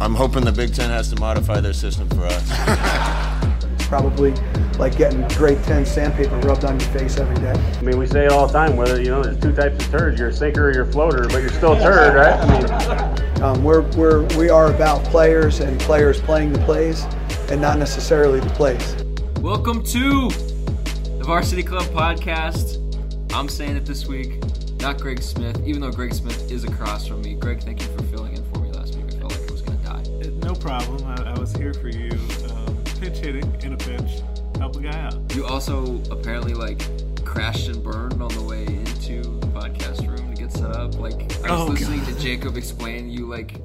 I'm hoping the Big Ten has to modify their system for us. Probably like getting grade 10 sandpaper rubbed on your face every day. I mean, we say it all the time, whether, you know, there's two types of turds. You're a sinker or you're a floater, but you're still a turd, right? I mean, Um, we're, we're, we are about players and players playing the plays and not necessarily the plays. Welcome to the Varsity Club podcast. I'm saying it this week, not Greg Smith, even though Greg Smith is across from me. Greg, thank you for filling No problem. I, I was here for you. Um, pinch hitting in a pinch. Help a guy out. You also apparently like crashed and burned on the way into the podcast room to get set up. Like I was Oh, listening God. to Jacob explain you like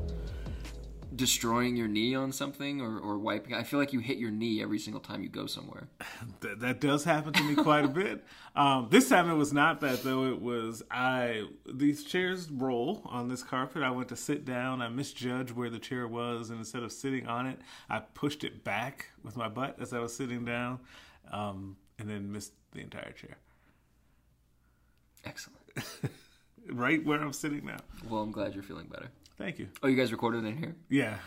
destroying your knee on something or, or wiping. I feel like you hit your knee every single time you go somewhere. Th- that does happen to me quite a bit. Um, this time it was not that though. It was I. These chairs roll on this carpet. I went to sit down. I misjudged where the chair was, and instead of sitting on it, I pushed it back with my butt as I was sitting down, um, and then missed the entire chair. Excellent. Right where I'm sitting now. Well, I'm glad you're feeling better. Thank you. Oh, you guys recorded in here? Yeah,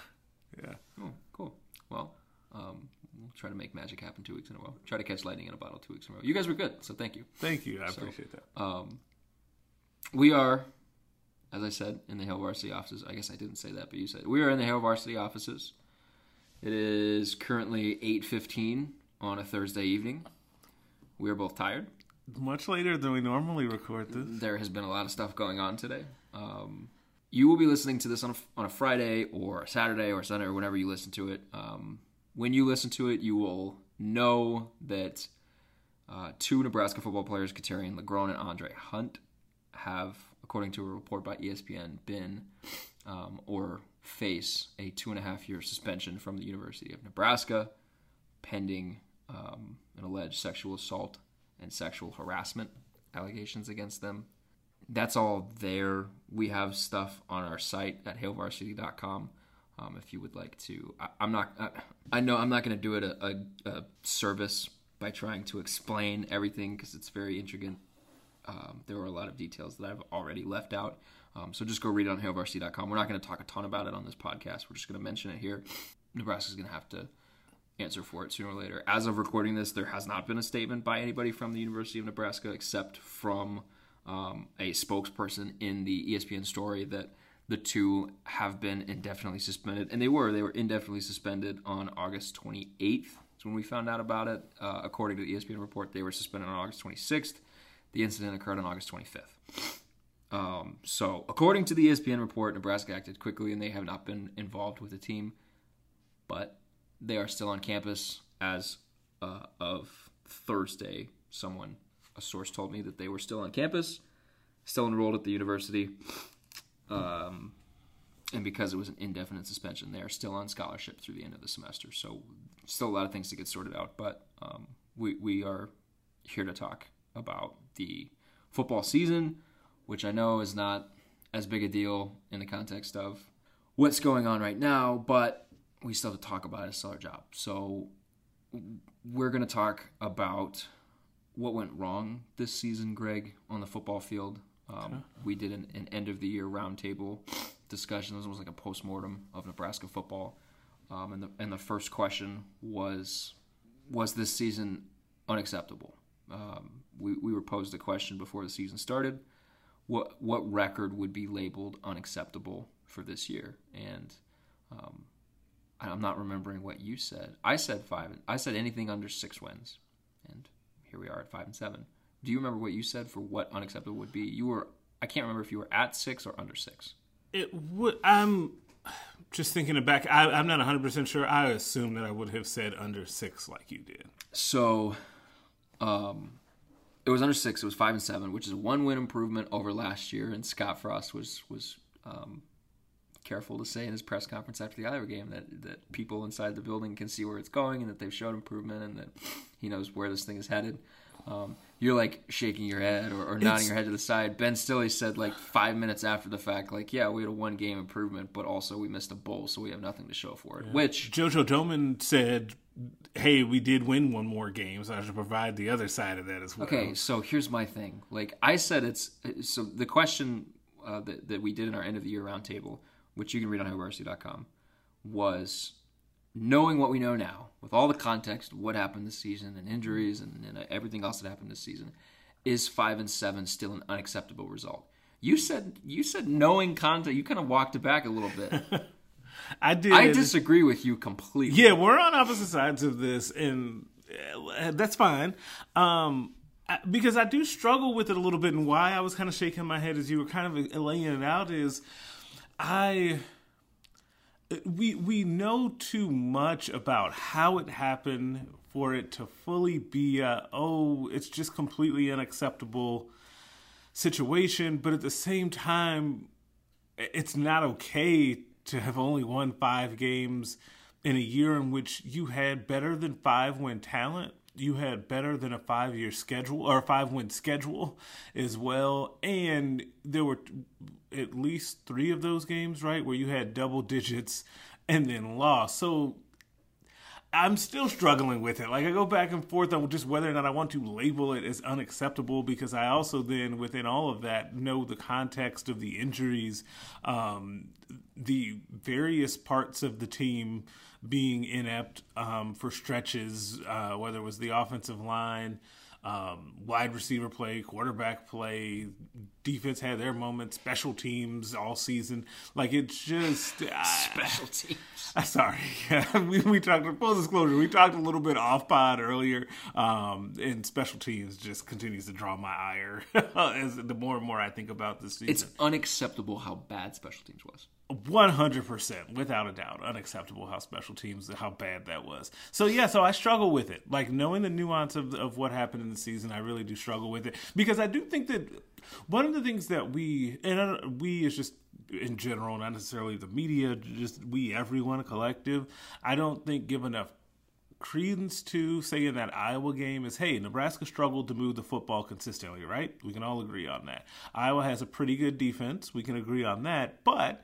yeah. Oh, cool. Well, um, we'll try to make magic happen two weeks in a row. Try to catch lightning in a bottle two weeks in a row. You guys were good, so thank you. Thank you. I So, appreciate that. Um, we are, as I said, in the Hale Varsity offices. I guess I didn't say that, but you said it. we are in the Hale Varsity offices. It is currently eight fifteen on a Thursday evening. We are both tired. Much later than we normally record this. There has been a lot of stuff going on today. Um, you will be listening to this on a, on a Friday or a Saturday or Sunday or whenever you listen to it. Um, when you listen to it, you will know that uh, two Nebraska football players, Katerian LeGrone and Andre Hunt, have, according to a report by ESPN, been um, or face a two and a half year suspension from the University of Nebraska pending um, an alleged sexual assault and sexual harassment allegations against them. That's all there. We have stuff on our site at halevarsity.com. Um, if you would like to, I, I'm not. I, I know I'm not going to do it a, a, a service by trying to explain everything because it's very intricate. Um, there are a lot of details that I've already left out. Um, so just go read it on halevarsity.com. We're not going to talk a ton about it on this podcast. We're just going to mention it here. Nebraska's going to have to answer for it sooner or later. As of recording this, there has not been a statement by anybody from the University of Nebraska except from um, a spokesperson in the ESPN story that the two have been indefinitely suspended. And they were. They were indefinitely suspended on August 28th. That's when we found out about it. Uh, according to the ESPN report, they were suspended on August 26th. The incident occurred on August 25th. Um, so, according to the ESPN report, Nebraska acted quickly and they have not been involved with the team, but they are still on campus as uh, of Thursday. Someone, a source told me that they were still on campus, still enrolled at the university. Um, and because it was an indefinite suspension, they are still on scholarship through the end of the semester. So, still a lot of things to get sorted out, but um, we, we are here to talk about the football season, which I know is not as big a deal in the context of what's going on right now, but we still have to talk about it. It's still our job. So, we're going to talk about what went wrong this season, Greg, on the football field. Um, We did an, an end of the year roundtable discussion. This was almost like a postmortem of Nebraska football. Um, and the and the first question was, was this season unacceptable? Um, we we were posed a question before the season started. What what record would be labeled unacceptable for this year? And um, I'm not remembering what you said. I said five. I said anything under six wins, and here we are at five and seven. Do you remember what you said for what unacceptable would be? You were. I can't remember if you were at six or under six. It would. I'm just thinking it back. I, I'm not 100 percent sure. I assume that I would have said under six, like you did. So, um, it was under six. It was five and seven, which is a one win improvement over last year. And Scott Frost was was um, careful to say in his press conference after the Iowa game that that people inside the building can see where it's going and that they've showed improvement and that he knows where this thing is headed. Um, you're like shaking your head or, or nodding your head to the side. Ben Stille said like five minutes after the fact, like, yeah, we had a one game improvement, but also we missed a bowl, so we have nothing to show for it. Which JoJo Domann said, "Hey, we did win one more game, so I should provide the other side of that as well." Okay, so here's my thing. Like I said, it's so the question uh, that that we did in our end of the year roundtable, which you can read on halevarsity.com, was knowing what we know now, with all the context what happened this season and injuries and, and everything else that happened this season, is five and seven still an unacceptable result? You said you said knowing context, you kind of walked it back a little bit. I did. I disagree with you completely. Yeah, we're on opposite sides of this, and uh, that's fine. Um, because I do struggle with it a little bit, and why I was kind of shaking my head as you were kind of laying it out is, I we we know too much about how it happened for it to fully be a oh it's just completely unacceptable situation but at the same time it's not okay to have only won five games in a year in which you had better than five win talent. You had better than a five year schedule or a five win schedule as well. And there were at least three of those games, right, where you had double digits and then lost. So I'm still struggling with it. Like I go back and forth on just whether or not I want to label it as unacceptable because I also then within all of that know the context of the injuries, um, the various parts of the team being inept um, for stretches, uh, whether it was the offensive line. Um, wide receiver play, quarterback play, defense had their moments, special teams all season. Like it's just uh, Special teams. I'm sorry. we, we talked, full disclosure, we talked a little bit off pod earlier, um, and special teams just continues to draw my ire as the more and more I think about this season. It's unacceptable how bad special teams was. One hundred percent, without a doubt, unacceptable how special teams, how bad that was. So yeah, so I struggle with it. Like knowing the nuance of of what happened in the season, I really do struggle with it because I do think that one of the things that we and we is just in general, not necessarily the media, just we everyone collective. I don't think give enough credence to saying that Iowa game is hey, Nebraska struggled to move the football consistently, right? We can all agree on that. Iowa has a pretty good defense. We can agree on that. But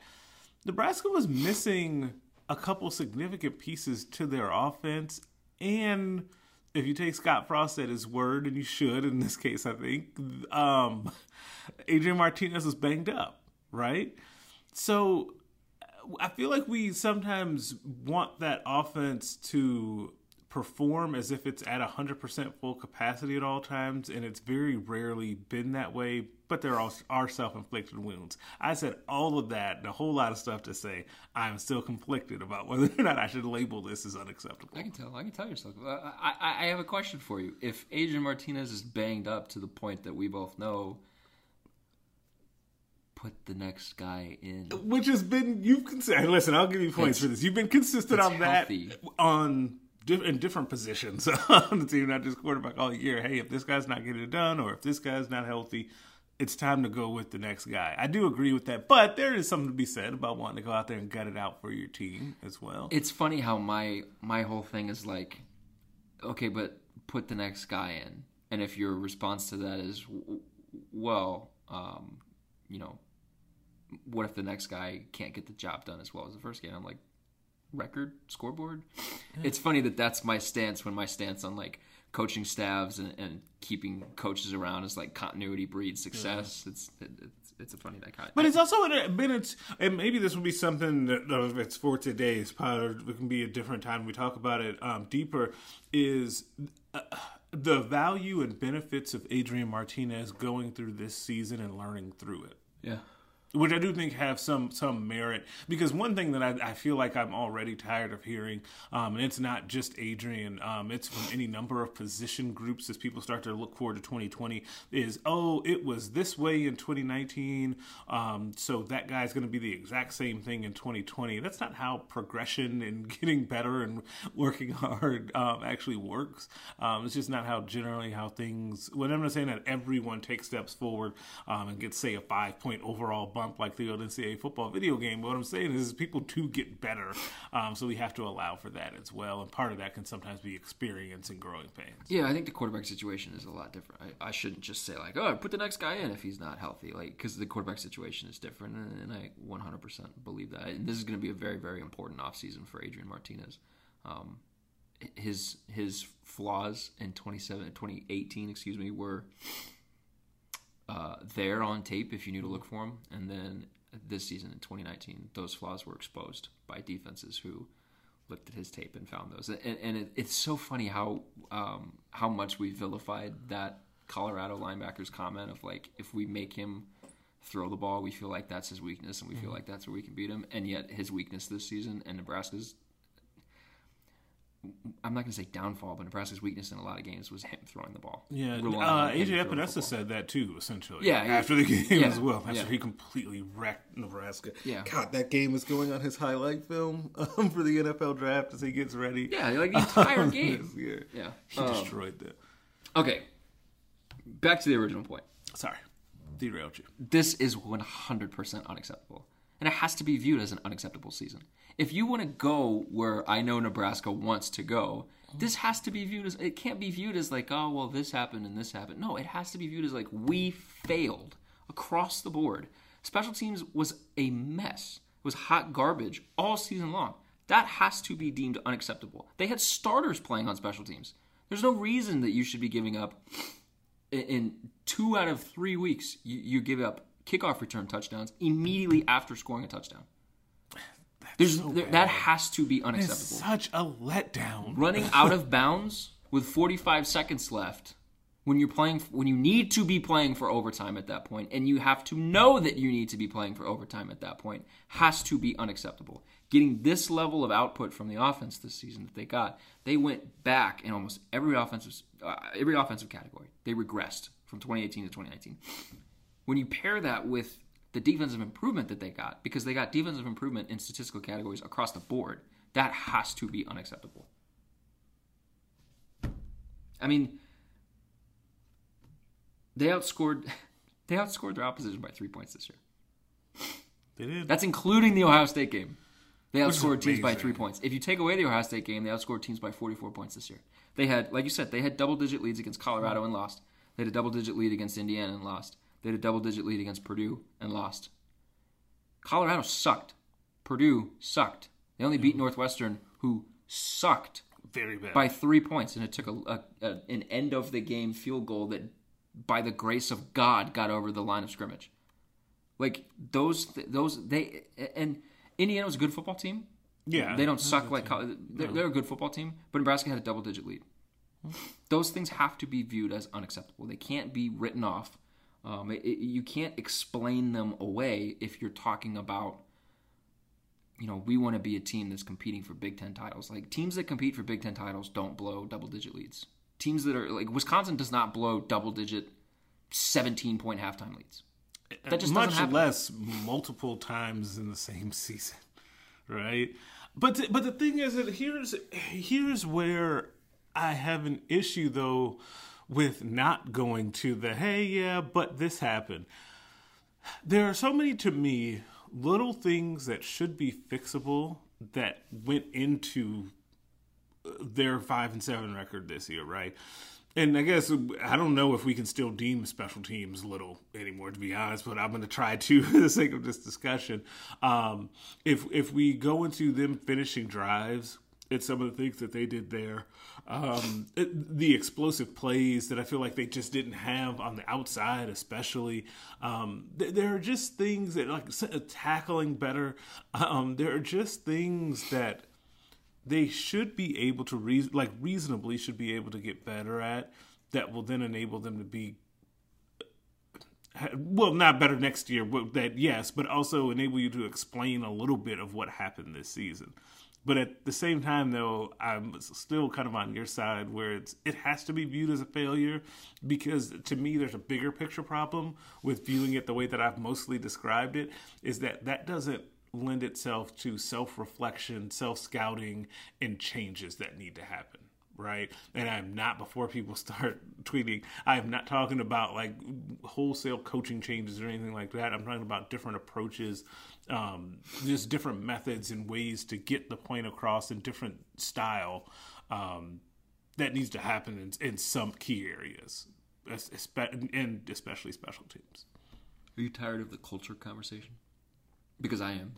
Nebraska was missing a couple significant pieces to their offense. And if you take Scott Frost at his word, and you should in this case, I think, um, Adrian Martinez was banged up, right? So I feel like we sometimes want that offense to perform as if it's at 100% full capacity at all times, and it's very rarely been that way, but there are, are self inflicted wounds. I said all of that and a whole lot of stuff to say I'm still conflicted about whether or not I should label this as unacceptable. I can tell. I can tell yourself. I, I, I have a question for you. If Adrian Martinez is banged up to the point that we both know, put the next guy in. Which has been, you've considered, listen, I'll give you points It's- for this. You've been consistent on that healthy. on di- in different positions on the team, not just quarterback all year. Hey, if this guy's not getting it done or if this guy's not healthy, it's time to go with the next guy. I do agree with that, but there is something to be said about wanting to go out there and gut it out for your team as well. It's funny how my my whole thing is like, okay, but put the next guy in, and if your response to that is, well, um, you know, what if the next guy can't get the job done as well as the first guy? I'm like, record scoreboard. It's funny that that's my stance when my stance on like coaching staffs and, and keeping coaches around is like continuity breeds success. It's, it, it's it's a funny dichotomy. But it's also been it's and maybe this will be something that uh, it's for today's pod, or it can be a different time we talk about it um, deeper. Is uh, the value and benefits of Adrian Martinez going through this season and learning through it yeah. Which I do think have some some merit because one thing that I, I feel like I'm already tired of hearing, um, and it's not just Adrian, um, it's from any number of position groups as people start to look forward to 2020. Is oh, it was this way in 2019, um, so that guy's going to be the exact same thing in 2020. That's not how progression and getting better and working hard um, actually works. Um, it's just not how generally how things. When I'm not saying that everyone takes steps forward um, and gets say a five point overall bump like the old NCAA football video game. But what I'm saying is, people do get better, um, so we have to allow for that as well. And part of that can sometimes be experience and growing pains. Yeah, I think the quarterback situation is a lot different. I, I shouldn't just say like, oh, put the next guy in if he's not healthy, like because the quarterback situation is different, and, and I 100% believe that. And this is going to be a very, very important offseason for Adrian Martinez. Um, his his flaws in 27, 2018, excuse me, were uh, there on tape if you knew to look for them, and then this season in 2019, those flaws were exposed by defenses who looked at his tape and found those. And, and it, it's so funny how um, how much we vilified that Colorado linebacker's comment of like, if we make him throw the ball, we feel like that's his weakness, and we feel like that's where we can beat him. And yet, his weakness this season and Nebraska's. I'm not going to say downfall, but Nebraska's weakness in a lot of games was him throwing the ball. Yeah, uh, AJ Epenesa said that too, essentially. Yeah, after the game yeah, as well. After yeah. he completely wrecked Nebraska. Yeah. God, that game is going on his highlight film um, for the NFL draft as he gets ready. Yeah, like the entire Um, game. year. Yeah. he Um, destroyed that. Okay. Back to the original point. Sorry, derailed you. This is 100% unacceptable. And it has to be viewed as an unacceptable season. If you want to go where I know Nebraska wants to go, this has to be viewed as it can't be viewed as like, oh, well, this happened and this happened. No, it has to be viewed as like we failed across the board. Special teams was a mess. It was hot garbage all season long. That has to be deemed unacceptable. They had starters playing on special teams. There's no reason that you should be giving up in- two out of three weeks, you, you give up kickoff return touchdowns immediately after scoring a touchdown. There's there, that has to be unacceptable. such a letdown. Running out of bounds with 45 seconds left when you're playing when you need to be playing for overtime at that point and you have to know that you need to be playing for overtime at that point has to be unacceptable. Getting this level of output from the offense this season that they got, they went back in almost every offensive uh, every offensive category. They regressed from 2018 to 2019. When you pair that with the defensive improvement that they got, because they got defensive improvement in statistical categories across the board, that has to be unacceptable. I mean, they outscored they outscored their opposition by three points this year. They did. That's including the Ohio State game. They outscored teams by three points. If you take away the Ohio State game, they outscored teams by 44 points this year. They had, like you said, they had double digit leads against Colorado and lost. They had a double digit lead against Indiana and lost. They had a double digit lead against Purdue and lost. Colorado sucked. Purdue sucked. They only beat Northwestern, who sucked very bad. by three points, and it took a, a, a an end of the game field goal that, by the grace of God, got over the line of scrimmage. Like those, those they and Indiana was a good football team. yeah, They don't suck like they're, they're a good football team, but Nebraska had a double digit lead. Hmm. Those things have to be viewed as unacceptable. They can't be written off. Um, it- it- you can't explain them away if you're talking about, you know, we want to be a team that's competing for Big Ten titles. Like teams that compete for Big Ten titles don't blow double digit leads. Teams that are like Wisconsin does not blow double digit, seventeen point halftime leads. That just much doesn't less multiple times in the same season, right? But th- but the thing is that here's here's where I have an issue though with not going to the hey yeah but this happened. There are so many to me little things that should be fixable that went into their five and seven record this year, right? And I guess I don't know if we can still deem special teams little anymore, to be honest. But I'm going to try to, for the sake of this discussion. Um, if if we go into them finishing drives, it's some of the things that they did there. Um, it, the explosive plays that I feel like they just didn't have on the outside, especially. Um, th- there are just things that like s- tackling better. Um, there are just things that they should be able to reason like reasonably should be able to get better at that will then enable them to be well not better next year but that yes but also enable you to explain a little bit of what happened this season but at the same time though i'm still kind of on your side where it's it has to be viewed as a failure because to me there's a bigger picture problem with viewing it the way that i've mostly described it is that that doesn't lend itself to self reflection, self scouting, and changes that need to happen. right? And I'm not before people start tweeting. I'm not talking about like wholesale coaching changes or anything like that. I'm talking about different approaches, um, just different methods and ways to get the point across in different style. Um, that needs to happen in, in some key areas, and especially special teams. Are you tired of the culture conversation? Because I am.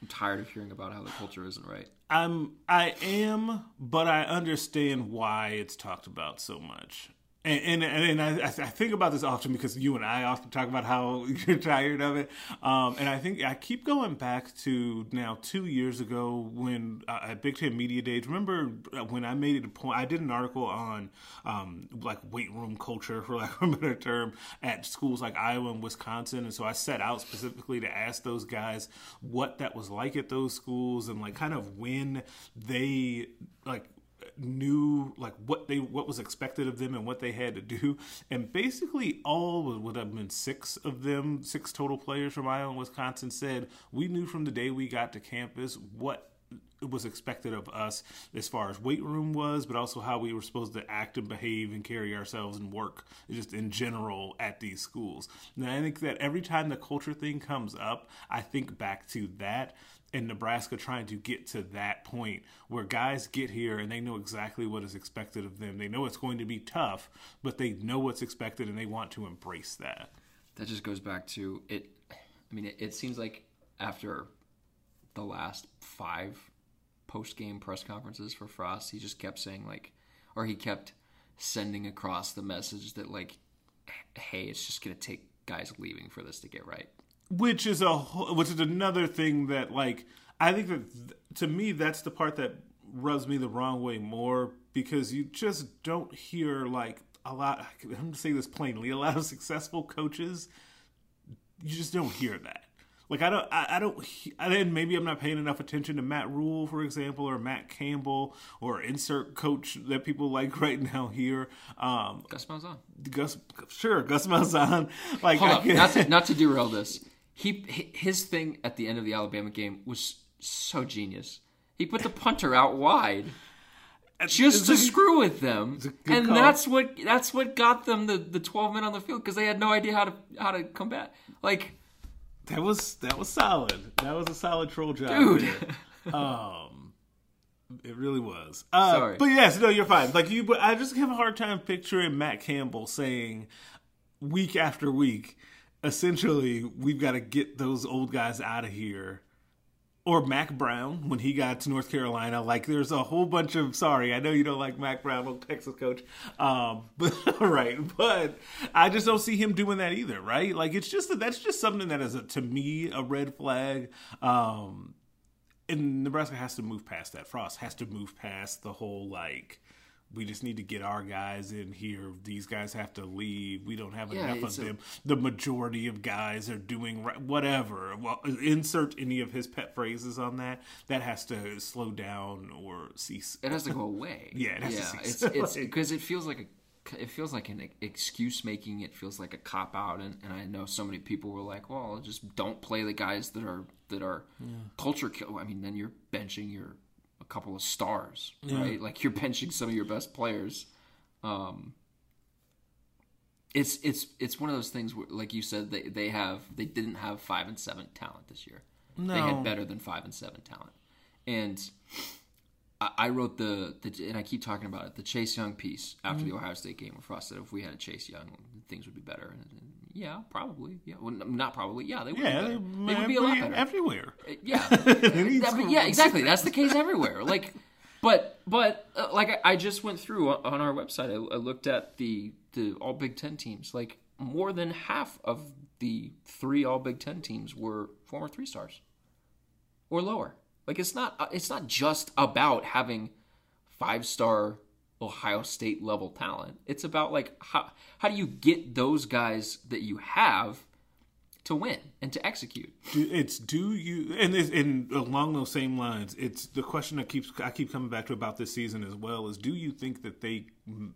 I'm tired of hearing about how the culture isn't right. I'm I am, but I understand why it's talked about so much and and, and I, I, think about this often because you and I often talk about how you're tired of it, um, and I think I keep going back to now two years ago when uh, at Big Ten Media Days. Remember when I made it a point? I did an article on um, like weight room culture, for lack of a better term, at schools like Iowa and Wisconsin, and so I set out specifically to ask those guys what that was like at those schools and like kind of when they like knew like what they what was expected of them and what they had to do and basically all would have been six of them six total players from iowa and wisconsin said we knew from the day we got to campus what was expected of us as far as weight room was, but also how we were supposed to act and behave and carry ourselves and work just in general at these schools. And I think that every time the culture thing comes up, I think back to that in Nebraska trying to get to that point where guys get here and they know exactly what is expected of them. They know it's going to be tough, but they know what's expected and they want to embrace that. That just goes back to it. I mean, it, it seems like after the last five post game press conferences for Frost, he just kept saying, like, or he kept sending across the message that, like, hey, it's just going to take guys leaving for this to get right which is a which is another thing that like I think that to me that's the part that rubs me the wrong way more because you just don't hear like a lot. I'm gonna say this plainly: a lot of successful coaches, you just don't hear that. Like I don't, I, I don't, I then maybe I'm not paying enough attention to Matt Rhule, for example, or Matt Campbell, or insert coach that people like right now here. Um, Gus Malzahn. Gus, sure, Gus Malzahn. Like, Hold up, not to, not to derail this he his thing at the end of the Alabama game was so genius. He put the punter out wide just to screw with them, and call. that's what that's what got them the, the twelve men on the field because they had no idea how to how to combat. Like that was that was solid. That was a solid troll job, dude. um, it really was. Uh, Sorry, but yes, no, you're fine. Like you, but I just have a hard time picturing Matt Campbell saying week after week essentially we've got to get those old guys out of here or Mack Brown when he got to North Carolina. Like, there's a whole bunch of. Sorry, I know you don't like Mack Brown, old Texas coach. Um, but right, but I just don't see him doing that either. Right? Like, it's just that's just something that is a, to me a red flag. Um, and Nebraska has to move past that. Frost has to move past the whole like we just need to get our guys in here. These guys have to leave. We don't have yeah, enough of a, them. The majority of guys are doing whatever. Well, insert any of his pet phrases on that. That has to slow down or cease. It has to go away. yeah, it yeah. It's it's because it feels like a it feels like an excuse making. It feels like a cop out, and, and I know so many people were like, "Well, just don't play the guys that are that are yeah. culture kill." I mean, then you're benching your couple of stars, yeah. right? Like you're benching some of your best players. Um, it's it's it's one of those things where, like you said, they they have they didn't have five and seven talent this year. No. They had better than five and seven talent, and I, I wrote the, the and I keep talking about it the Chase Young piece after mm-hmm. the Ohio State game where Frost said if we had a Chase Young, things would be better. And, and yeah, probably. Yeah, well, not probably. Yeah, they would. Yeah, be they, they would be a lot better everywhere. Uh, yeah, yeah, exactly. That's the case everywhere. Like, but but uh, like I, I, just went through on our website. I, I looked at the the All Big Ten teams. Like more than half of the three All Big Ten teams were former three stars or lower. Like it's not uh, it's not just about having five star Ohio State level talent. It's about like how how do you get those guys that you have to win and to execute. It's do you and and along those same lines, it's the question that keeps I keep coming back to about this season as well is do you think that they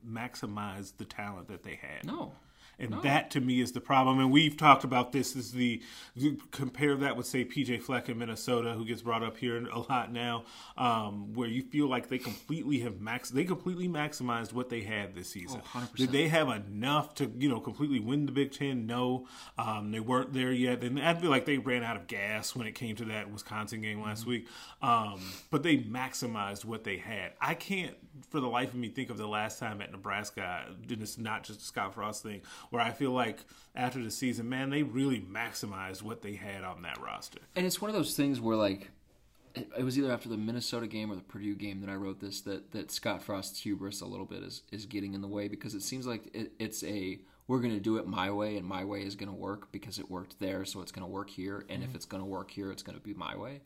maximize the talent that they had? No. And that to me is the problem. And we've talked about this. Is the compare that with say PJ Fleck in Minnesota, who gets brought up here a lot now, um, where you feel like they completely have max they completely maximized what they had this season. Oh, 100%. Did they have enough to you know completely win the Big Ten? No, um, they weren't there yet, and I feel like they ran out of gas when it came to that Wisconsin game last Mm-hmm. week. Um, but they maximized what they had. I can't, for the life of me, think of the last time at Nebraska. And it's not just a Scott Frost thing, where I feel like after the season, man, they really maximized what they had on that roster. And it's one of those things where like it, was either after the Minnesota game or the Purdue game that I wrote this that that Scott Frost's hubris a little bit is is getting in the way because it seems like it, it's a we're going to do it my way and my way is going to work because it worked there so it's going to work here and if mm-hmm. it's going to work here it's going to be my way.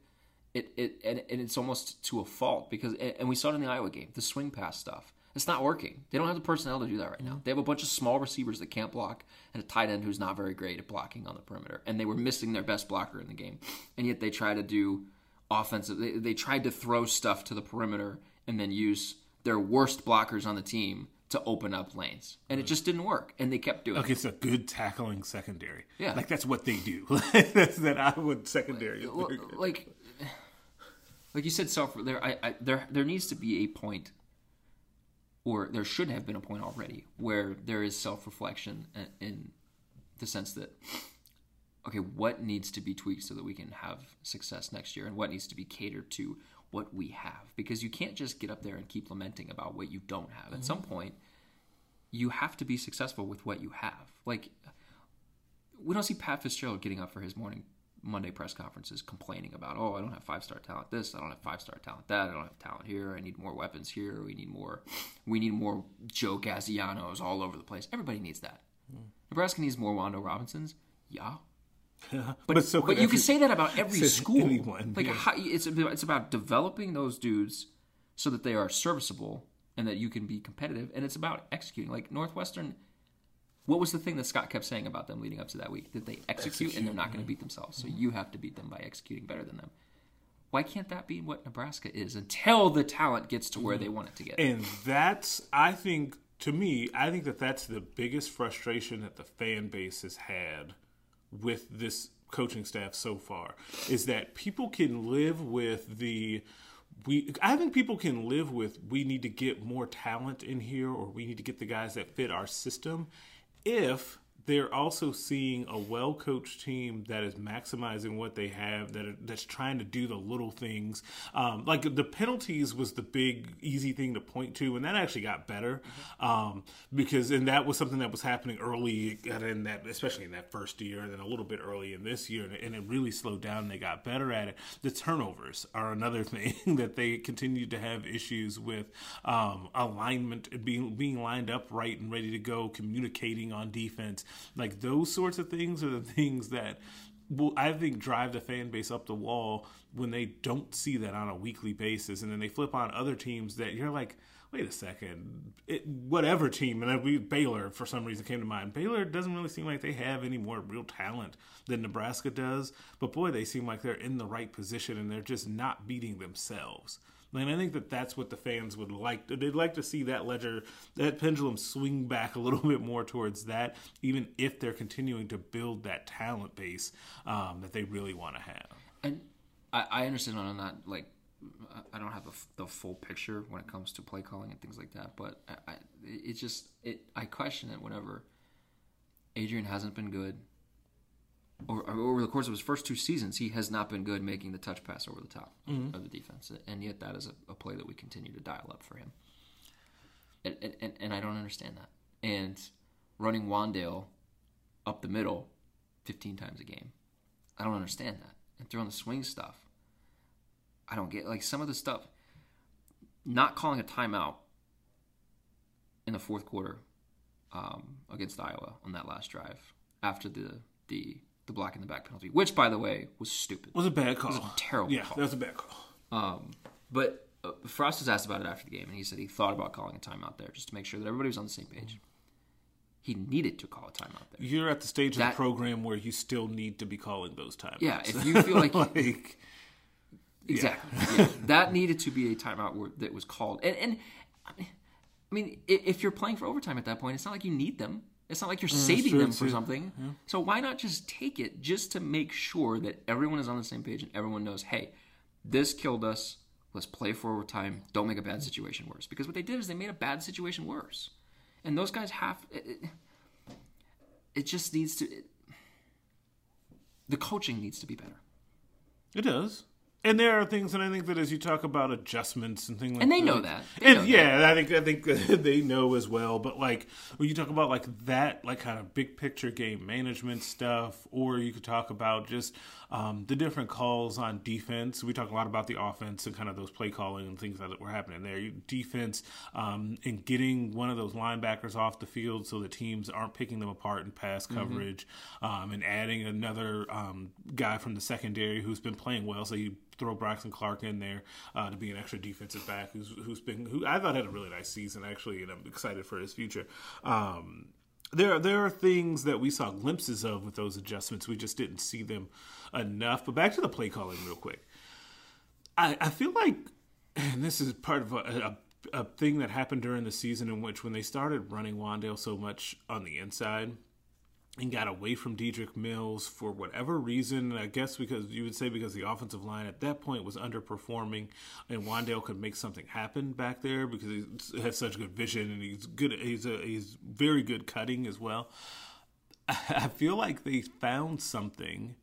It it and, and it's almost to a fault because and we saw it in the Iowa game the swing pass stuff. It's not working. They don't have the personnel to do that right now. Mm-hmm. They have a bunch of small receivers that can't block and a tight end who's not very great at blocking on the perimeter. And they were missing their best blocker in the game. And yet they try to do offensive. They, they tried to throw stuff to the perimeter and then use their worst blockers on the team to open up lanes. And it mm-hmm. just didn't work. And they kept doing Like it. it's a good tackling secondary. Yeah. like that's what they do. that's that Iowa secondary. good. like like you said self there I, I there there needs to be a point or there should have been a point already where there is self-reflection in, in the sense that okay what needs to be tweaked so that we can have success next year and what needs to be catered to what we have? Because you can't just get up there and keep lamenting about what you don't have. At some mm-hmm. point you have to be successful with what you have. Like we don't see Pat Fitzgerald getting up for his morning Monday press conferences complaining about, oh, I don't have five star talent this, I don't have five star talent that, I don't have talent here, I need more weapons here, we need more, we need more Joe Gazianos all over the place. Everybody needs that. Hmm. Nebraska needs more Wan'Dale Robinsons, yeah. But, so but you can say that about every school. anyone, like yeah. how, it's it's about developing those dudes so that they are serviceable and that you can be competitive, and it's about executing. Like Northwestern, what was the thing that Scott kept saying about them leading up to that week? That they execute, and they're not going to beat themselves. So mm-hmm. you have to beat them by executing better than them. Why can't that be what Nebraska is until the talent gets to where mm-hmm. they want it to get? And that's, I think, to me, I think that that's the biggest frustration that the fan base has had with this coaching staff so far is that people can live with the we I think people can live with we need to get more talent in here or we need to get the guys that fit our system if they're also seeing a well-coached team that is maximizing what they have, that are, that's trying to do the little things. Um, like the penalties was the big easy thing to point to, and that actually got better um, because and that was something that was happening early in that, especially in that first year, and then a little bit early in this year, and, and it really slowed down. and They got better at it. The turnovers are another thing that they continue to have issues with um, alignment, being being lined up right and ready to go, communicating on defense. Like those sorts of things are the things that will I think drive the fan base up the wall when they don't see that on a weekly basis, and then they flip on other teams that you're like. Wait a second. It, whatever team, and we, Baylor for some reason came to mind. Baylor doesn't really seem like they have any more real talent than Nebraska does, but boy, they seem like they're in the right position and they're just not beating themselves. And I think that that's what the fans would like. They'd like to see that ledger, that pendulum swing back a little bit more towards that, even if they're continuing to build that talent base um, that they really want to have. And I, I understand on that, like, I- don't have the full picture when it comes to play calling and things like that, but I, I, it just, it, I question it whenever Adrian hasn't been good. Or, or over the course of his first two seasons, he has not been good making the touch pass over the top of the defense, and yet that is a, a play that we continue to dial up for him. And, and, and, and I don't understand that. And running Wan'Dale up the middle 15 times a game, I don't understand that. And throwing the swing stuff, I don't get like some of the stuff. Not calling a timeout in the fourth quarter um, against Iowa on that last drive after the the the block in the back penalty, which by the way was stupid. Was a bad call. It was a terrible yeah, call. that was a bad call. Um, but uh, Frost was asked about it after the game, and he said he thought about calling a timeout there just to make sure that everybody was on the same page. He needed to call a timeout there. You're at the stage of the program where you still need to be calling those times. Yeah, if you feel like- like Exactly. Yeah. that needed to be a timeout where, that was called. And, and I mean, if you're playing for overtime at that point, it's not like you need them. It's not like you're mm, saving them for too. something. So why not just take it just to make sure that everyone is on the same page and everyone knows, hey, this killed us. Let's play forward time. Don't make a bad situation worse. Because what they did is they made a bad situation worse. And those guys have. It, it, it just needs to. It, the coaching needs to be better. It does. And there are things, and I think that as you talk about adjustments and things like that. And they that, know that. They and know yeah, I think I think they know as well. But like when you talk about like that, like kind of big picture game management stuff, or you could talk about just um, the different calls on defense. We talk a lot about the offense and kind of those play calling and things that were happening there. Defense um, and getting one of those linebackers off the field so the teams aren't picking them apart in pass coverage, um, and adding another um, guy from the secondary who's been playing well. So you throw Braxton Clark in there uh, to be an extra defensive back who's who's been who I thought had a really nice season actually, and I'm excited for his future. Um, there there are things that we saw glimpses of with those adjustments. We just didn't see them enough. But back to the play calling real quick. I, I feel like, and this is part of a, a, a thing that happened during the season in which when they started running Wan'Dale so much on the inside and got away from Dedrick Mills for whatever reason, I guess because you would say because the offensive line at that point was underperforming and Wan'Dale could make something happen back there because he has such good vision and he's good he's a, he's very good cutting as well. I feel like they found something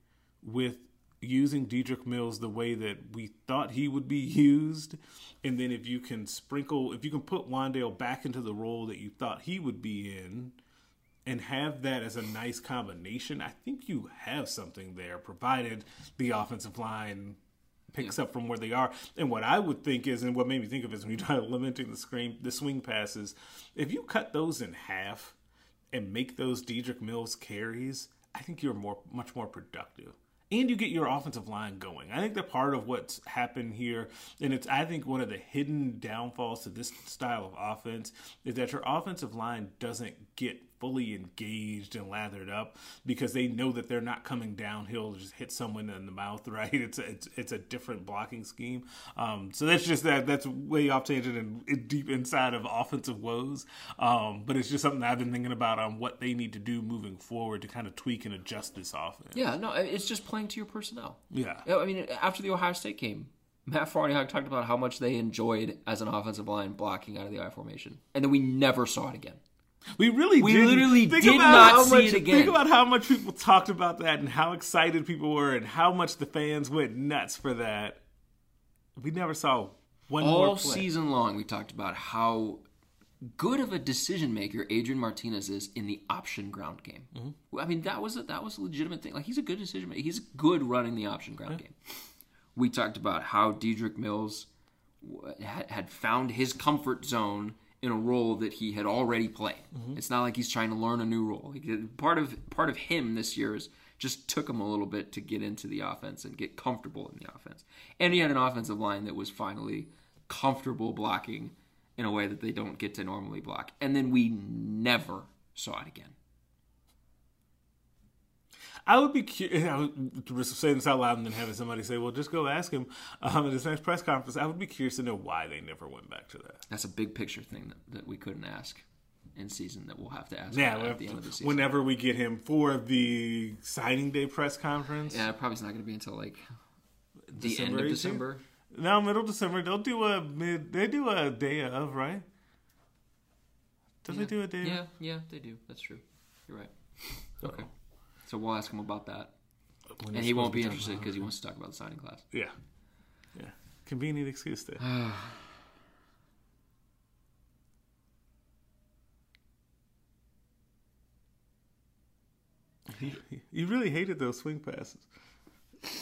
with using Dedrick Mills the way that we thought he would be used. And then if you can sprinkle, if you can put Wan'Dale back into the role that you thought he would be in and have that as a nice combination, I think you have something there, provided the offensive line picks up from where they are. And what I would think is, and what made me think of is when you try limiting the screen, the swing passes, if you cut those in half and make those Dedrick Mills carries, I think you're more much more productive. And you get your offensive line going. I think that part of what's happened here, and it's I think one of the hidden downfalls to this style of offense is that your offensive line doesn't get fully engaged and lathered up because they know that they're not coming downhill to just hit someone in the mouth, right? It's a, it's it's a different blocking scheme. Um, so that's just that that's way off tangent and deep inside of offensive woes. Um, but it's just something I've been thinking about on what they need to do moving forward to kind of tweak and adjust this offense. Yeah, no, it's just playing to your personnel. Yeah. I mean, after the Ohio State game, Matt Farniok talked about how much they enjoyed as an offensive line blocking out of the I formation, and then we never saw it again. We really We didn't. literally think did about not see much, it again. Think about how much people talked about that and how excited people were and how much the fans went nuts for that. We never saw one All more play. season long, we talked about how good of a decision maker Adrian Martinez is in the option ground game. Mm-hmm. I mean, that was a, that was a legitimate thing. Like he's a good decision maker. He's good running the option ground game. We talked about how Dedrick Mills had found his comfort zone in a role that he had already played. Mm-hmm. It's not like he's trying to learn a new role. Part of part of him this year is just took him a little bit to get into the offense and get comfortable in the offense. And he had an offensive line that was finally comfortable blocking in a way that they don't get to normally block. And then we never saw it again. I would be curious. I would risk saying this out loud and then having somebody say, "Well, just go ask him um, at his next press conference." I would be curious to know why they never went back to that. That's a big picture thing that, that we couldn't ask in season that we'll have to ask Yeah, at the end of the season. whenever we get him for the signing day press conference. yeah, probably it's not going to be until like the December end of 18th? December. No, middle December. They'll do a mid. They do a day of right. Don't they do a day? Yeah, yeah, they do. That's true. You're right. So we'll ask him about that. When And he won't be interested because he wants to talk about the signing class. Yeah, yeah. Convenient excuse there. You really hated those swing passes.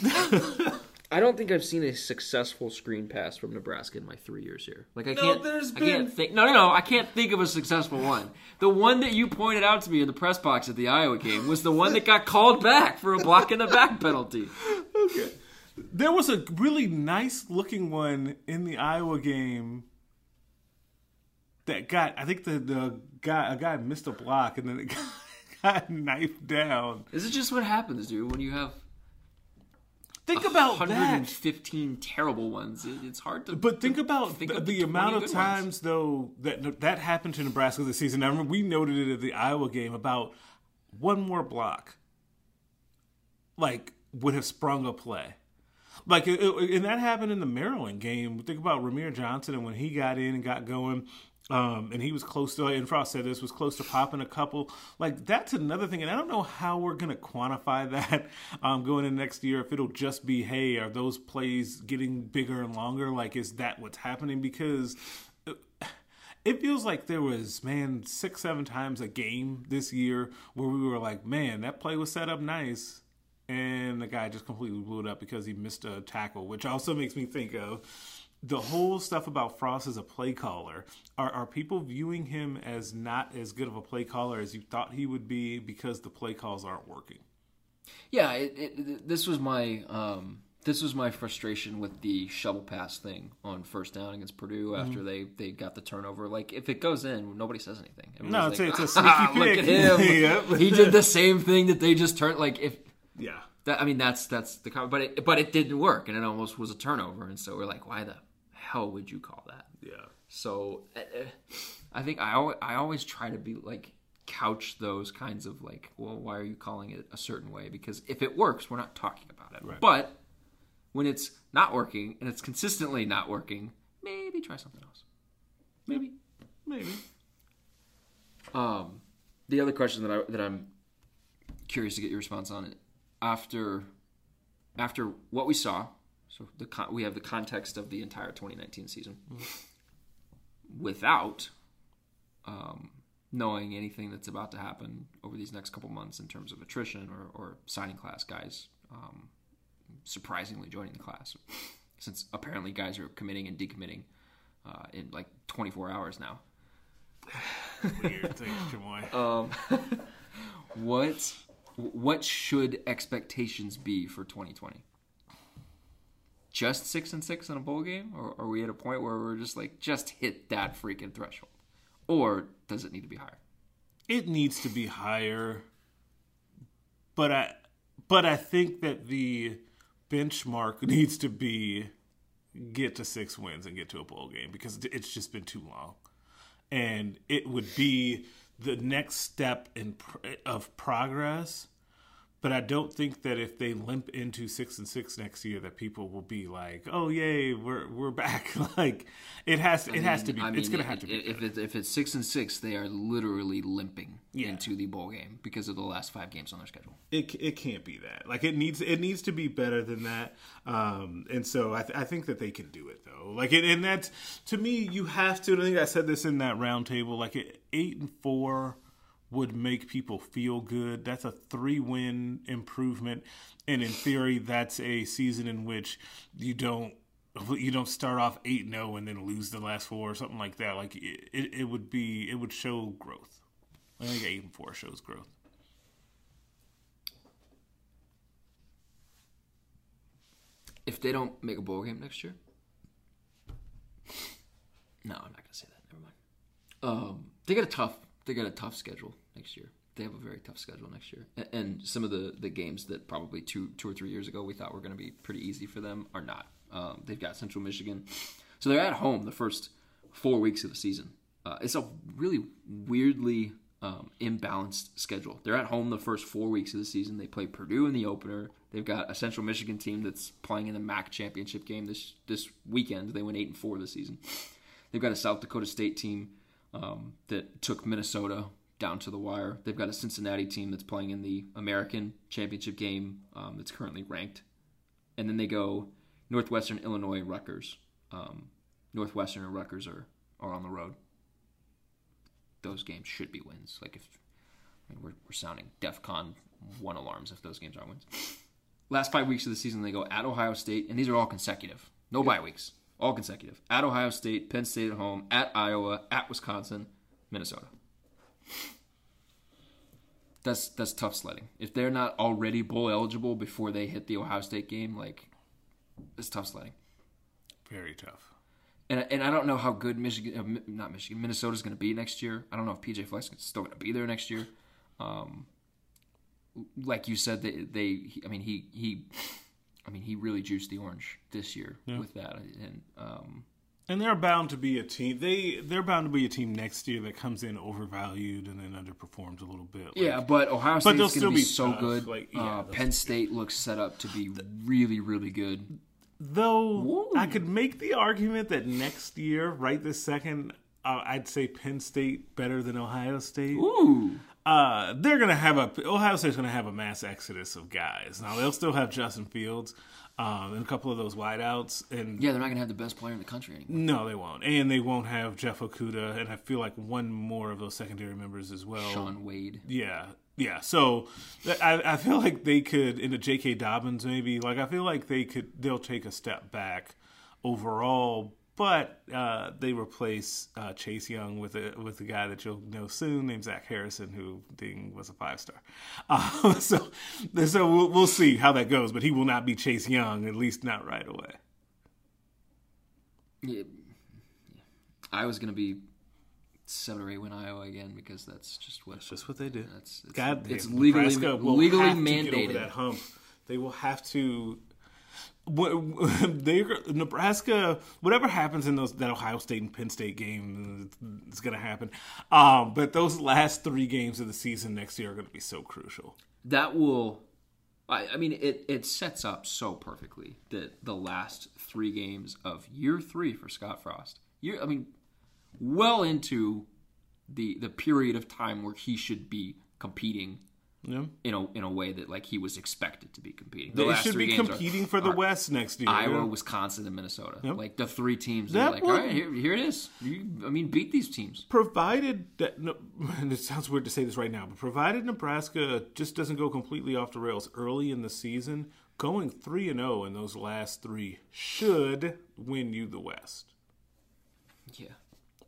I don't think I've seen a successful screen pass from Nebraska in my three years here. Like I No, can't, there's I been- can't think. No, no, no. I can't think of a successful one. The one that you pointed out to me in the press box at the Iowa game was the one that got called back for a block in the back penalty. Okay. There was a really nice looking one in the Iowa game that got. I think the the guy a guy missed a block and then it got, got knifed down. This is just what happens, dude. When you have think about that. 115 terrible ones. It, it's hard to. But think to about think the, the amount of good ones. times though that that happened to Nebraska this season. I remember we noted it at the Iowa game about one more block, like would have sprung a play. Like it, it- and that happened in the Maryland game. Think about Rahmir Johnson and when he got in and got going. Um, and he was close to, and Frost said this was close to popping a couple. Like that's another thing, and I don't know how we're gonna quantify that um, going in next year. If it'll just be, hey, are those plays getting bigger and longer? Like, is that what's happening? Because uh, it feels like there was man six, seven times a game this year where we were like, man, that play was set up nice, and the guy just completely blew it up because he missed a tackle, which also makes me think of the whole stuff about Frost as a play caller. Are are people viewing him as not as good of a play caller as you thought he would be because the play calls aren't working? Yeah, it, it, this was my um, this was my frustration with the shovel pass thing on first down against Purdue Mm-hmm. after they, they got the turnover. Like if it goes in, nobody says anything. No, it's a- like, it's a sneaky "Ah, Look at him. Yep. He did the same thing that they just turned. Like if Yeah. that, I mean that's that's the comment, but it but it didn't work, and it almost was a turnover, and so we're like, why the hell would you call that? Yeah. So uh, uh, I think I always, I always try to be like couch those kinds of like, well, why are you calling it a certain way? Because if it works, we're not talking about it. Right. But when it's not working and it's consistently not working, maybe try something else. Maybe. Maybe. Um, the other question that I that I'm curious to get your response on it after after what we saw. So the con- we have the context of the entire 2019 season without um, knowing anything that's about to happen over these next couple months in terms of attrition or, or signing class guys um, surprisingly joining the class since apparently guys are committing and decommitting uh, in like 24 hours now. Weird thing, Jamoy. What what should expectations be for 2020? Just six and six in a bowl game, or are we at a point where we're just like just hit that freaking threshold, or does it need to be higher? it needs to be higher. But i but i think that the benchmark needs to be get to six wins and get to a bowl game because it's just been too long. And it would be the next step in of progress but I don't think that if they limp into six and six next year, that people will be like, "Oh, yay, we're we're back!" like it has it has to be. I it's gonna have to be. If it's, if it's six and six, they are literally limping Yeah. into the bowl game because of the last five games on their schedule. it it can't be that. Like it needs it needs to be better than that. Um, and so I, th- I think that they can do it though. Like it, and that's to me, you have to. I think I said this in that roundtable. Like it, eight and four would make people feel good. That's a three win improvement, and in theory, that's a season in which you don't. You don't start off eight and zero and then lose the last four or something like that. Like it, it, it would be, it would show growth. I think eight and four shows growth. If they don't make a bowl game next year, no, I'm not gonna say that. Never mind. Um, they got a tough. They got a tough schedule next year. They have a very tough schedule next year, and, some of the the games that probably two two or three years ago we thought were going to be pretty easy for them are not. Um, they've got Central Michigan, so they're at home the first four weeks of the season. Uh, it's a really weirdly um, imbalanced schedule. They're at home the first four weeks of the season. They play Purdue in the opener. They've got a Central Michigan team that's playing in the MAC championship game this this weekend. They went eight and four this season. They've got a South Dakota State team um, that took Minnesota down to the wire. They've got a Cincinnati team that's playing in the American championship game um, that's currently ranked. And then they go Northwestern, Illinois, Rutgers. Um, Northwestern and Rutgers are, are on the road. Those games should be wins. Like if I mean, we're, we're sounding DEFCON one alarms if those games are wins. Last five weeks of the season, they go at Ohio State, and these are all consecutive. No bye weeks, all consecutive. At Ohio State, Penn State at home, at Iowa, at Wisconsin, Minnesota. That's that's tough sledding. If they're not already bowl eligible before they hit the Ohio State game, like it's tough sledding. Very tough. And and I don't know how good Michigan, uh, not Michigan, Minnesota's going to be next year. I don't know if PJ Fleck is still going to be there next year. Um, like you said, they, they I mean, he he I mean, he really juiced the orange this year with that, and um, And they're bound to be a team. They they're bound to be a team next year that comes in overvalued and then underperforms a little bit. Like, yeah. But Ohio State's going to be, be so tough, good. like, yeah, uh, Penn State looks set up to be really, really good. Though I could make the argument that next year, right this second, uh, I'd say Penn State better than Ohio State. Ooh, Uh, they're gonna have a Ohio State's gonna have a mass exodus of guys. Now they'll still have Justin Fields um, and a couple of those wideouts, and yeah, they're not to have the best player in the country anymore. no, they won't, and they won't have Jeff Okudah, and I feel like one more of those secondary members as well. Shaun Wade. Yeah, yeah. So I, I feel like they could in a J.K. Dobbins maybe. Like I feel like they could. They'll take a step back overall, but uh, they replace uh, Chase Young with a with a guy that you'll know soon named Zach Harrison, who ding was a five star. Uh, so so we'll, we'll see how that goes, but he will not be Chase Young, at least not right away. Yeah. I was going to be seven or eight win Iowa again because that's just what. Just what they do. That's it's, God, it's legally legally have to get over mandated. that hump. They will have to. They Nebraska, whatever happens in those that Ohio State and Penn State game is going to happen. Um, but those last three games of the season next year are going to be so crucial. that will I, I mean it, it sets up so perfectly that the last three games of year three for Scott Frost year I mean well into the the period of time where he should be competing Yeah. in a in a way that like he was expected to be competing. The They should be games are- competing for the West next year. Iowa, yeah. Wisconsin, and Minnesota. Yep. Like the three teams. That That like, would- all right, here, here it is. You, I mean, beat these teams. provided that no, and it sounds weird to say this right now, but provided Nebraska just doesn't go completely off the rails early in the season, going three and zero in those last three should win you the West. Yeah.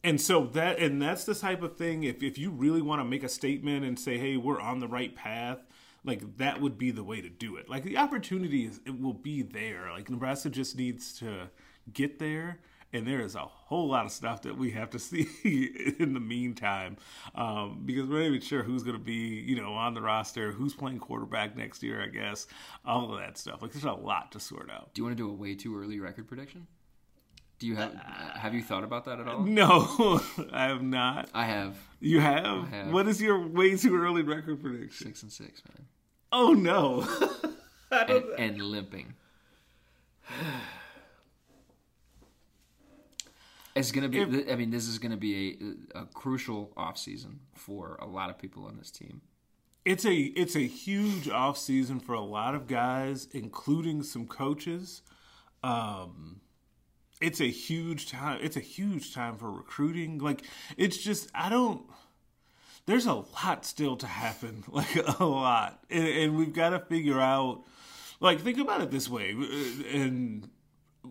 And so that and that's the type of thing. If if you really want to make a statement and say, "Hey, we're on the right path," like that would be the way to do it. Like the opportunity is, it will be there. Like Nebraska just needs to get there, and there is a whole lot of stuff that we have to see in the meantime, um, because we're not even sure who's going to be, you know, on the roster, who's playing quarterback next year. I guess all of that stuff. Like there's a lot to sort out. Do you want to do a way too early record prediction? Do you have have you thought about that at all? No, I have not. I have You have? have. What is your way too early record prediction? six and six, man, Oh no. and, and limping. It's gonna be. I mean, this is gonna be a, a crucial offseason for a lot of people on this team. it's a it's a huge off season for a lot of guys, including some coaches. Um it's a huge time it's a huge time for recruiting. Like it's just I don't there's a lot still to happen, like a lot. And, and we've got to figure out like think about it this way uh, and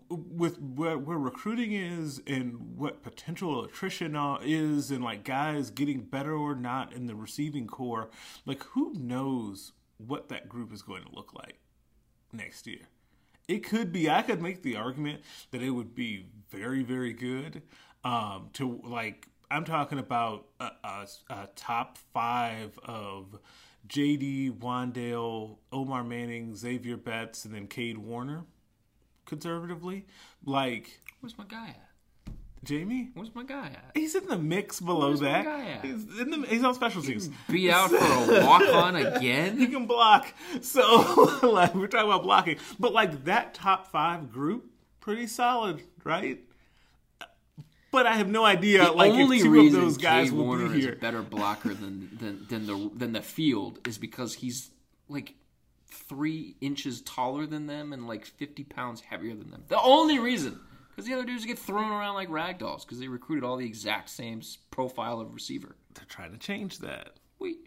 with where, where recruiting is and what potential attrition is and like guys getting better or not in the receiving corps like who knows what that group is going to look like next year it could be i could make the argument that it would be very very good um to like i'm talking about a, a, a top five of jd Wan'Dale omar manning Zavier Betts and then Kade Warner conservatively. Like Where's my guy at? Jamie, Where's my guy at? he's in the mix below Where's my that. guy at? He's in the he's on special teams. Be out for a walk on again. He can block. So like we're talking about blocking, but like that top five group, pretty solid, right? But I have no idea The like only if two reason of those guys Cade will Warner be is a better blocker than, than than the than the field is because he's like three inches taller than them and like fifty pounds heavier than them. The only reason, because the other dudes get thrown around like rag dolls because they recruited all the exact same profile of receiver. They're trying to change that. We,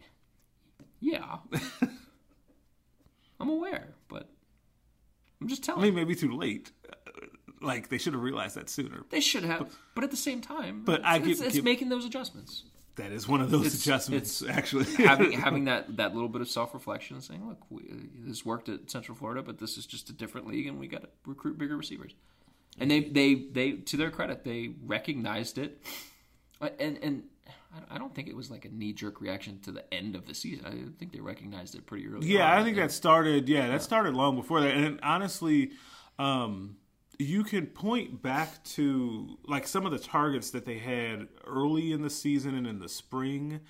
yeah, I'm aware, but I'm just telling. I mean, maybe too late. Uh, like they should have realized that sooner. they should have, but at the same time, But it's, I it's, it's making those adjustments. That is one of those It's- adjustments, actually. having having that that little bit of self reflection, and saying, "Look, we, this worked at Central Florida, but this is just a different league, and we got to recruit bigger receivers." And they they they to their credit, they recognized it, Uh, and and I- don't think it was like a knee jerk reaction to the end of the season. I think they recognized it pretty early. Yeah, on. I think that started. Yeah, that started long before that. And honestly, um, you can point back to like some of the targets that they had early in the season and in the spring.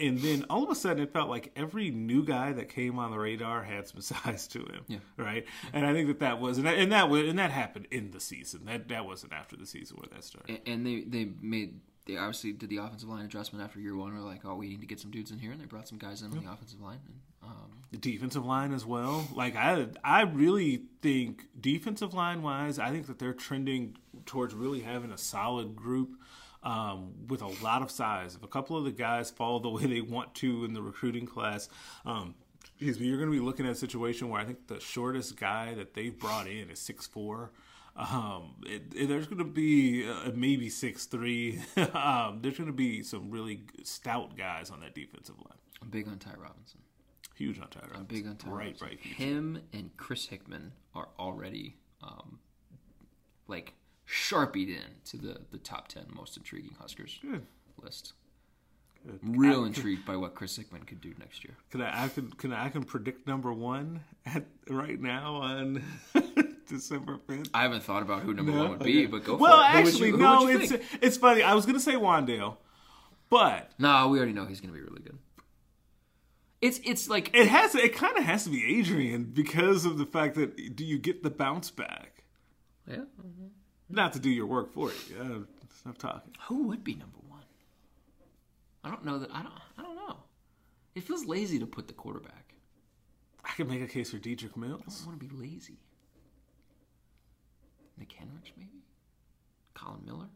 And then all of a sudden, it felt like every new guy that came on the radar had some size to him, Yeah. right? And I think that that was and that, and that was and that happened in the season. That that wasn't after the season where that started. A- and they they made they obviously did the offensive line adjustment after year one. We're like, oh, we need to get some dudes in here, and they brought some guys in on the offensive line. And, um, the defensive line as well. Like I, I really think defensive line wise, I think that they're trending towards really having a solid group um, with a lot of size. If a couple of the guys fall the way they want to in the recruiting class, um, excuse me, you're going to be looking at a situation where I think the shortest guy that they've brought in is six four. Um, it, it- there's going to be uh, maybe six three. um, there's going to be some really stout guys on that defensive line. I'm big on Ty Robinson. Huge on Tyler. I'm big on Ty Right, Robinson. right. Him and Chris Hickman are already um, like sharpied in to the the top ten most intriguing Huskers Good. list. I'm real intrigued by what Chris Hickman could do next year. Can I, I can can I, I can predict number one at right now on December fifth. I haven't thought about who number one would be, but go Well, for it. Would actually, you- no. It's think? it's funny. I was gonna say Wan'Dale, but no. We already know he's going to be really good. It's it's like it has it kind of has to be Adrian because of the fact that do you get the bounce back? yeah. Mm-hmm. Not to do your work for you. Uh, stop talking. Who would be number one? I don't know that. I don't. I don't know. It feels lazy to put the quarterback. I can make a case for Dedrick Mills. I don't want to be lazy. Nick Henrich, maybe. Collin Miller.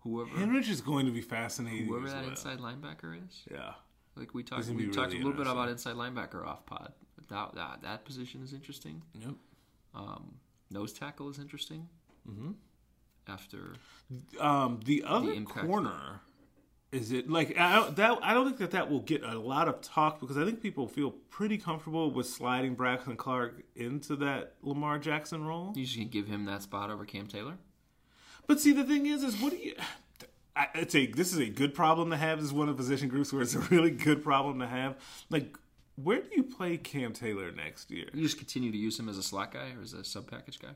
Whoever. Henrich is going to be fascinating. whoever that well. inside linebacker is. Yeah. Like we talked. We be talked a little bit about inside linebacker off pod. That that, that position is interesting. Yep. Um, nose tackle is interesting. Mm-hmm. After um, the other impact corner is it like I don't, that I don't think that that will get a lot of talk because I think people feel pretty comfortable with sliding Braxton Clark into that Lamar Jackson role. you just gonna give him that spot over Cam Taylor. But see, the thing is, is what do you? I, it's a this is a good problem to have. This is one of the position groups where it's a really good problem to have. Like, where do you play Cam Taylor next year? You just continue to use him as a slot guy or as a sub package guy.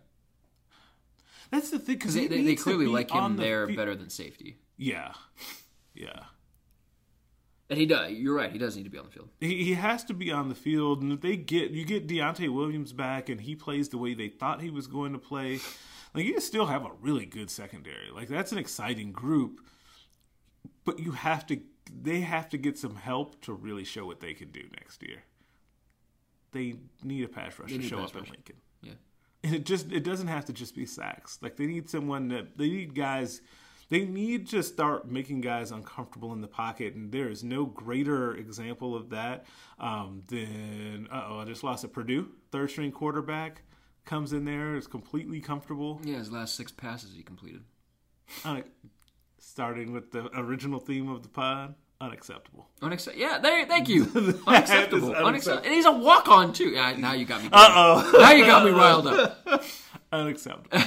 That's the thing because They, they, they clearly like him there better than safety. Yeah, yeah. And he does. You're right. He does need to be on the field. He, he has to be on the field, and if they get you get Deontai Williams back, and he plays the way they thought he was going to play, like you still have a really good secondary. Like that's an exciting group, but you have to they have to get some help to really show what they can do next year. They need a pass rush They to show up in. Lincoln. And it just it doesn't have to just be sacks. Like they need someone that they need guys they need to start making guys uncomfortable in the pocket, and there is no greater example of that um, than uh oh, I just lost at Purdue. Third string quarterback comes in there, is completely comfortable. Yeah, his last six passes he completed. Starting with the original theme of the pod, unacceptable. Unacceptable. Yeah, there. Thank you. Unacceptable. unacceptable. And he's a walk on too. Yeah, now you got me. Uh oh, Now you got me riled up. unacceptable.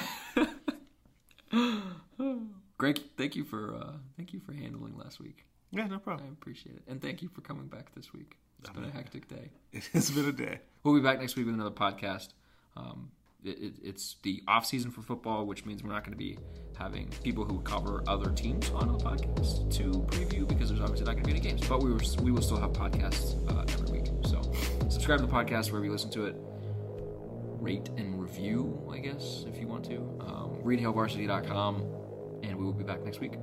Greg, thank you for uh, thank you for handling last week. Yeah, no problem. I appreciate it, and thank you for coming back this week. It's been a hectic day. It's been a day. We'll be back next week with another podcast. Um, it, it, it's the off season for football, which means we're not going to be having people who cover other teams on the podcast to preview because there's obviously not going to be any games. But we were, we will still have podcasts uh, every week. So subscribe to the podcast wherever you listen to it. Rate and review, I guess, if you want to. Um, readhailvarsity.com, and we will be back next week.